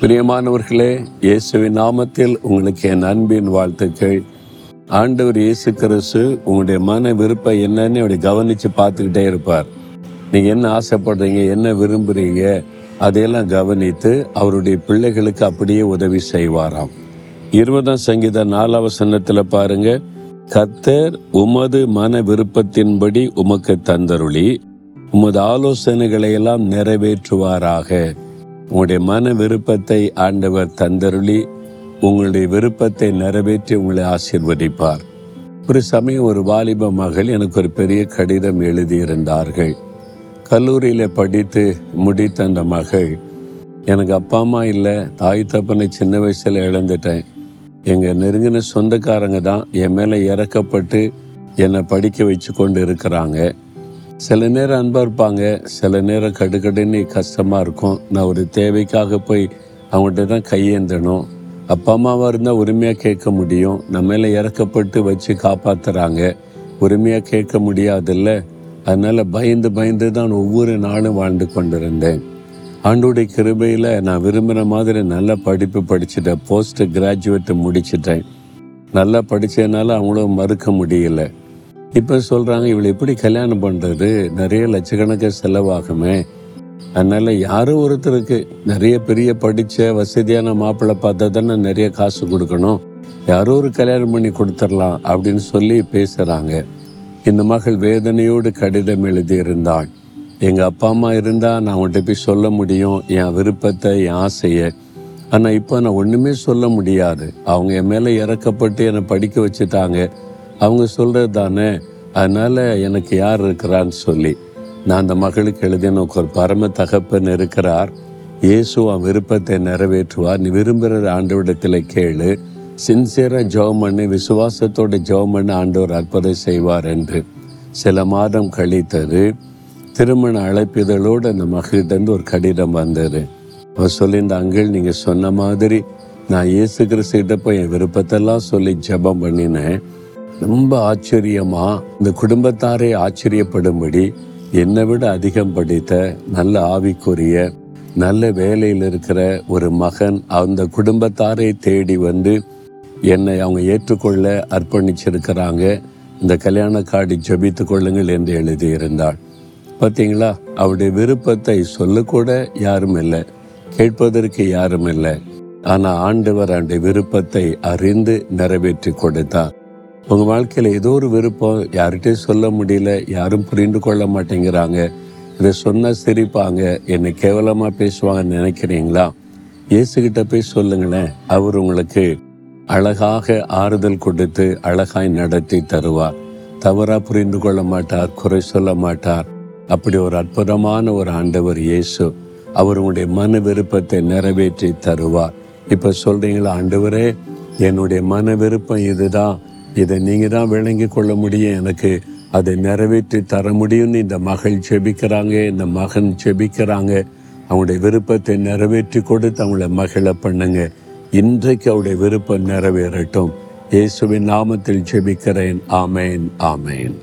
பிரியமானவர்களே இயேசுவின் நாமத்தில் உங்களுக்கு என் அன்பின் வாழ்த்துக்கள். ஆண்டவர் இயேசு கிறிஸ்து உங்களுடைய மன விருப்பம் என்னன்னு அப்படி கவனித்து பார்த்துக்கிட்டே இருப்பார். நீங்கள் என்ன ஆசைப்படுறீங்க என்ன விரும்புகிறீங்க அதையெல்லாம் கவனித்து அவருடைய பிள்ளைகளுக்கு அப்படியே உதவி செய்வாராம். இருபதாம் சங்கீத நாலாவசனத்தில் பாருங்க கத்தர் உமது மன விருப்பத்தின்படி உமக்கு தந்தருளி உமது ஆலோசனைகளை எல்லாம் நிறைவேற்றுவாராக. உங்களுடைய மன விருப்பத்தை ஆண்டவர் தந்தருளி உங்களுடைய விருப்பத்தை நிறைவேற்றி உங்களை ஆசிர்வதிப்பார். ஒரு சமயம் ஒரு வாலிப மகள் எனக்கு ஒரு பெரிய கடிதம் எழுதியிருந்தார்கள். கல்லூரியில் படித்து முடித்த அந்த மகள் எனக்கு அப்பா அம்மா இல்லை தாய் தப்பனை சின்ன வயசில் இழந்துட்டேன். எங்கள் நெருங்கின சொந்தக்காரங்க தான் என் மேலே இறக்கப்பட்டு என்னை படிக்க வச்சு கொண்டு இருக்கிறாங்க. சில நேரம் அன்பாக இருப்பாங்க. சில நேரம் கடுகடுன்னு கஷ்டமாக இருக்கும். நான் ஒரு தேவைக்காக போய் அவங்கள்ட்ட தான் கையேந்தணும். அப்பா அம்மாவாக இருந்தால் உரிமையாக கேட்க முடியும். நம்ம மேலே இறக்கப்பட்டு வச்சு காப்பாற்றுறாங்க உரிமையாக கேட்க முடியாதில்ல. அதனால் பயந்து பயந்து தான் ஒவ்வொரு நாளும் வாழ்ந்து கொண்டிருந்தேன். ஆண்டோடைய கிருபையில் நான் விரும்புகிற மாதிரி நல்ல படிப்பு படிச்சுட்டேன் போஸ்ட் கிராஜுவேட் முடிச்சிட்டேன். நல்லா படித்ததுனால அவங்களும் மறுக்க முடியல. இப்போ சொல்கிறாங்க இவளை எப்படி கல்யாணம் பண்ணுறது நிறைய லட்சக்கணக்காக செலவாகுமே. அதனால் யாரோ ஒருத்தருக்கு நிறைய பெரிய படித்த வசதியான மாப்பிள்ளை பார்த்தா தானே நிறைய காசு கொடுக்கணும். யாரோ ஒரு கல்யாணம் பண்ணி கொடுத்துடலாம் அப்படின்னு சொல்லி பேசுகிறாங்க இந்த மகள் வேதனையோடு கடிதம் எழுதியிருந்தாள். எங்கள் அப்பா அம்மா இருந்தால் நான் அவன்கிட்ட போய் சொல்ல முடியும் என் விருப்பத்தை என் ஆசையை. ஆனால் இப்போ நான் ஒன்றுமே சொல்ல முடியாது. அவங்க என் மேலே இறக்கப்பட்டு என்னை படிக்க வச்சுட்டாங்க. அவங்க சொல்கிறது தானே? அதனால் எனக்கு யார் இருக்கிறான்னு சொல்லி. நான் அந்த மகளுக்கு எழுதின ஒரு பரம தகப்பன் இருக்கிறார். இயேசு அவன் விருப்பத்தை நிறைவேற்றுவார். நீ விரும்புகிற ஆண்டவிடத்தில் கேளு. சின்சியராக ஜெபம் பண்ணி. விசுவாசத்தோட ஜெபம் பண்ணி. ஆண்டவர் அற்புதம் செய்வார் என்று. சில மாதம் கழித்தது திருமண அழைப்பிதழோடு அந்த மகிழ்கிட்டேருந்து ஒரு கடிதம் வந்தது. அவர் சொல்லியிருந்த அங்கிள் நீங்கள் சொன்ன மாதிரி நான் இயேசு கிறிஸ்துகிட்ட போய் என் விருப்பத்தெல்லாம் சொல்லி ஜெபம் பண்ணினேன். ரொம்ப ஆச்சரியமா இந்த குடும்பத்தாரை ஆச்சரியப்படும்படி என்னை விட அதிகம் படித்த நல்ல ஆவிக்குரிய நல்ல வேலையில் இருக்கிற ஒரு மகன் அந்த குடும்பத்தாரை தேடி வந்து என்னை அவங்க ஏற்றுக்கொள்ள அர்ப்பணிச்சிருக்கிறாங்க. இந்த கல்யாண காடி ஜபித்து கொள்ளுங்கள் என்று எழுதியிருந்தாள். பார்த்தீங்களா அவருடைய விருப்பத்தை சொல்லக்கூட யாரும் இல்லை. கேட்பதற்கு யாரும் இல்லை. ஆனால் ஆண்டவர் அவருடைய விருப்பத்தை அறிந்து நிறைவேற்றி கொடுத்தார். உங்கள் வாழ்க்கையில் ஏதோ ஒரு விருப்பம். யார்கிட்டையும் சொல்ல முடியல. யாரும் புரிந்து கொள்ள மாட்டேங்கிறாங்க. இதை சொன்னால் சிரிப்பாங்க. என்னை கேவலமாக பேசுவாங்கன்னு நினைக்கிறீங்களா? இயேசுகிட்ட போய் சொல்லுங்களேன். அவர் உங்களுக்கு அழகாக ஆறுதல் கொடுத்து அழகாய் நடத்தி தருவார். தவறாக புரிந்து கொள்ள மாட்டார். குறை சொல்ல மாட்டார். அப்படி ஒரு அற்புதமான ஒரு ஆண்டவர் இயேசு அவர் உங்களுடைய மன விருப்பத்தை நிறைவேற்றி தருவார். இப்போ சொல்கிறீங்களா ஆண்டவரே? என்னுடைய மன விருப்பம் இதுதான். இதை நீங்கள் தான் விளங்கி கொள்ள முடியும். எனக்கு அதை நிறைவேற்றி தர முடியும்னு இந்த மகள் செபிக்கிறாங்க இந்த மகன் செபிக்கிறாங்க அவங்களுடைய விருப்பத்தை நிறைவேற்றி கொடுத்து அவங்கள மகிழ பண்ணுங்க. இன்றைக்கு அவருடைய விருப்பம் நிறைவேறட்டும். இயேசுவின் நாமத்தில் செபிக்கிறேன் ஆமேன் ஆமேன்.